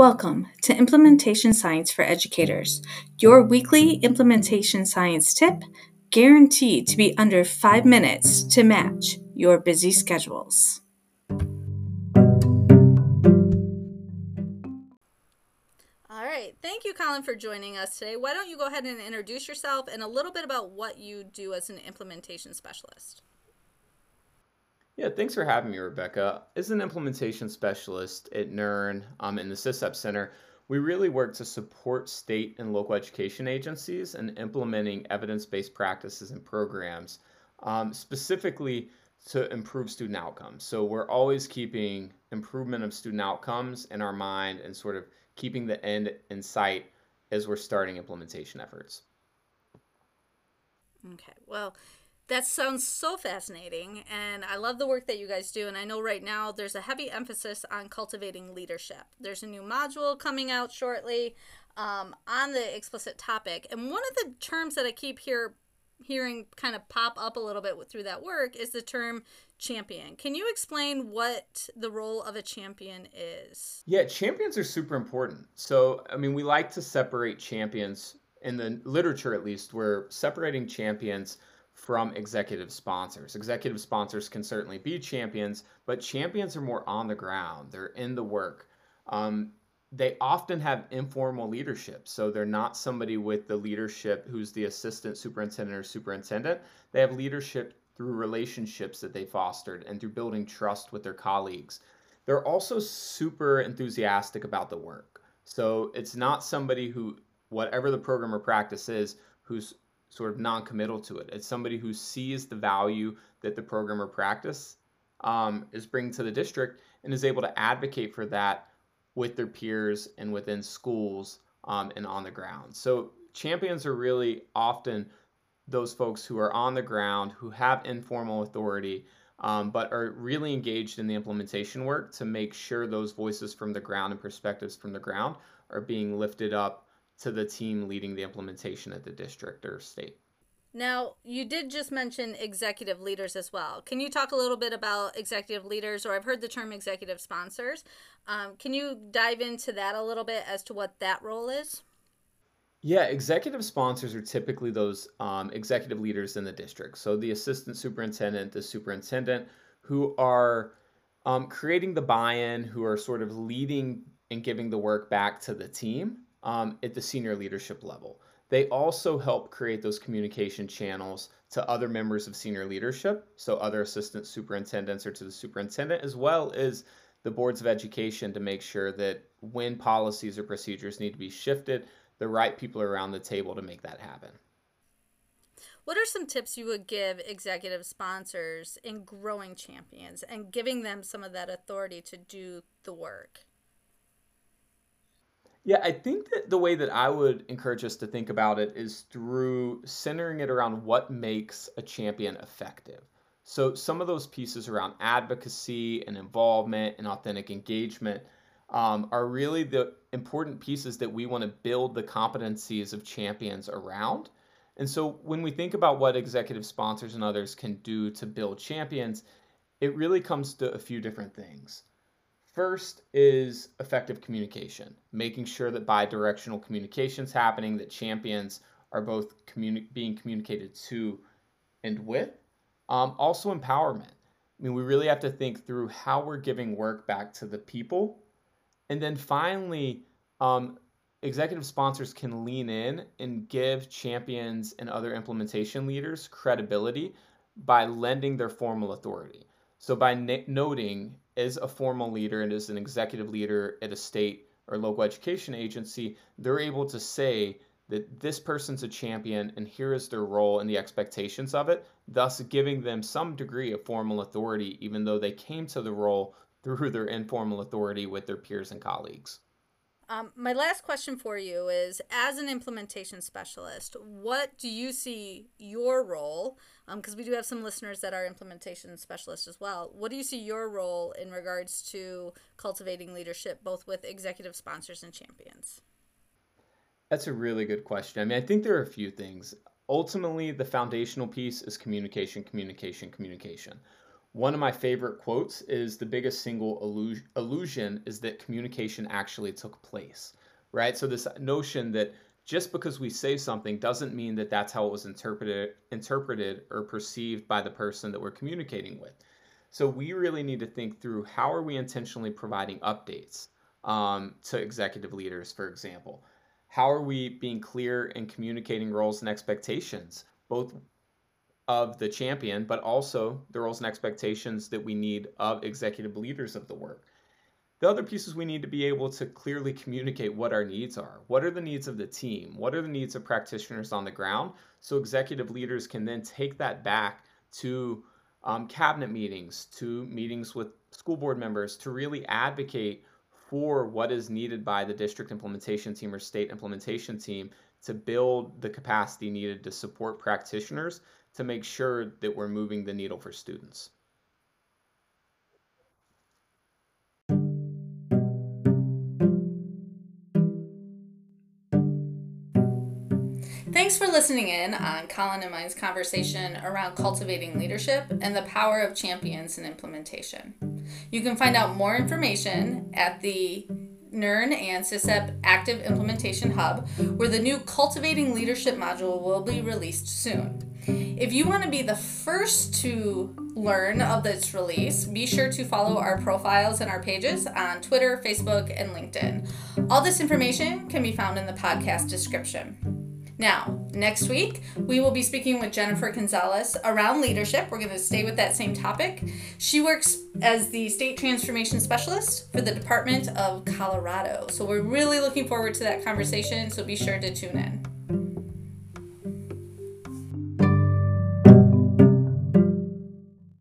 Welcome to Implementation Science for Educators, your weekly implementation science tip guaranteed to be under five minutes to match your busy schedules. All right. Thank you, Colin, for joining us today. Why don't you go ahead and introduce yourself and a little bit about what you do as an implementation specialist? Yeah, thanks for having me, Rebecca. As an implementation specialist at NIRN um, in the SISEP Center, we really work to support state and local education agencies in implementing evidence based practices and programs, um, specifically to improve student outcomes. So we're always keeping improvement of student outcomes in our mind and sort of keeping the end in sight as we're starting implementation efforts. Okay, well, that sounds so fascinating, and I love the work that you guys do. And I know right now there's a heavy emphasis on cultivating leadership. There's a new module coming out shortly um, on the explicit topic, and one of the terms that I keep here hearing kind of pop up a little bit through that work is the term champion. Can you explain what the role of a champion is? Yeah, champions are super important. So, I mean, we like to separate champions in the literature at least, we're separating champions from executive sponsors. Executive sponsors can certainly be champions, but champions are more on the ground. They're in the work. Um, they often have informal leadership. So they're not somebody with the leadership who's the assistant superintendent or superintendent. They have leadership through relationships that they fostered and through building trust with their colleagues. They're also super enthusiastic about the work. So it's not somebody who, whatever the program or practice is, who's sort of non-committal to it. It's somebody who sees the value that the program or practice um, is bringing to the district and is able to advocate for that with their peers and within schools um, and on the ground. So champions are really often those folks who are on the ground, who have informal authority, um, but are really engaged in the implementation work to make sure those voices from the ground and perspectives from the ground are being lifted up to the team leading the implementation at the district or state. Now, you did just mention executive leaders as well. Can you talk a little bit about executive leaders, or I've heard the term executive sponsors? Um, can you dive into that a little bit as to what that role is? Yeah, executive sponsors are typically those um, executive leaders in the district. So the assistant superintendent, the superintendent, who are um, creating the buy in, who are sort of leading and giving the work back to the team um, at the senior leadership level. They also help create those communication channels to other members of senior leadership, so other assistant superintendents or to the superintendent, as well as the boards of education to make sure that when policies or procedures need to be shifted, the right people are around the table to make that happen. What are some tips you would give executive sponsors in growing champions and giving them some of that authority to do the work? Yeah, I think that the way that I would encourage us to think about it is through centering it around what makes a champion effective. So, some of those pieces around advocacy and involvement and authentic engagement um, are really the important pieces that we want to build the competencies of champions around. And so, when we think about what executive sponsors and others can do to build champions, it really comes to a few different things. First is effective communication, making sure that bi-directional communication is happening, that champions are both communi- being communicated to and with. Um, also, empowerment. I mean, we really have to think through how we're giving work back to the people. And then finally, um, executive sponsors can lean in and give champions and other implementation leaders credibility by lending their formal authority. So, by na- noting as a formal leader and as an executive leader at a state or local education agency, they're able to say that this person's a champion and here is their role and the expectations of it, thus giving them some degree of formal authority, even though they came to the role through their informal authority with their peers and colleagues. Um, my last question for you is as an implementation specialist, what do you see your role? Because um, we do have some listeners that are implementation specialists as well. What do you see your role in regards to cultivating leadership, both with executive sponsors and champions? That's a really good question. I mean, I think there are a few things. Ultimately, the foundational piece is communication, communication, communication. One of my favorite quotes is the biggest single illusion is that communication actually took place, right? So, this notion that just because we say something doesn't mean that that's how it was interpreted interpreted or perceived by the person that we're communicating with so we really need to think through how are we intentionally providing updates um, to executive leaders for example how are we being clear in communicating roles and expectations both of the champion but also the roles and expectations that we need of executive leaders of the work the other pieces we need to be able to clearly communicate what our needs are. What are the needs of the team? What are the needs of practitioners on the ground? So executive leaders can then take that back to um, cabinet meetings, to meetings with school board members to really advocate for what is needed by the district implementation team or state implementation team to build the capacity needed to support practitioners to make sure that we're moving the needle for students. Thanks for listening in on Colin and mine's conversation around cultivating leadership and the power of champions in implementation. You can find out more information at the NIRN and SISEP Active Implementation Hub, where the new Cultivating Leadership module will be released soon. If you want to be the first to learn of this release, be sure to follow our profiles and our pages on Twitter, Facebook, and LinkedIn. All this information can be found in the podcast description. Now, next week, we will be speaking with Jennifer Gonzalez around leadership. We're going to stay with that same topic. She works as the State Transformation Specialist for the Department of Colorado. So we're really looking forward to that conversation, so be sure to tune in.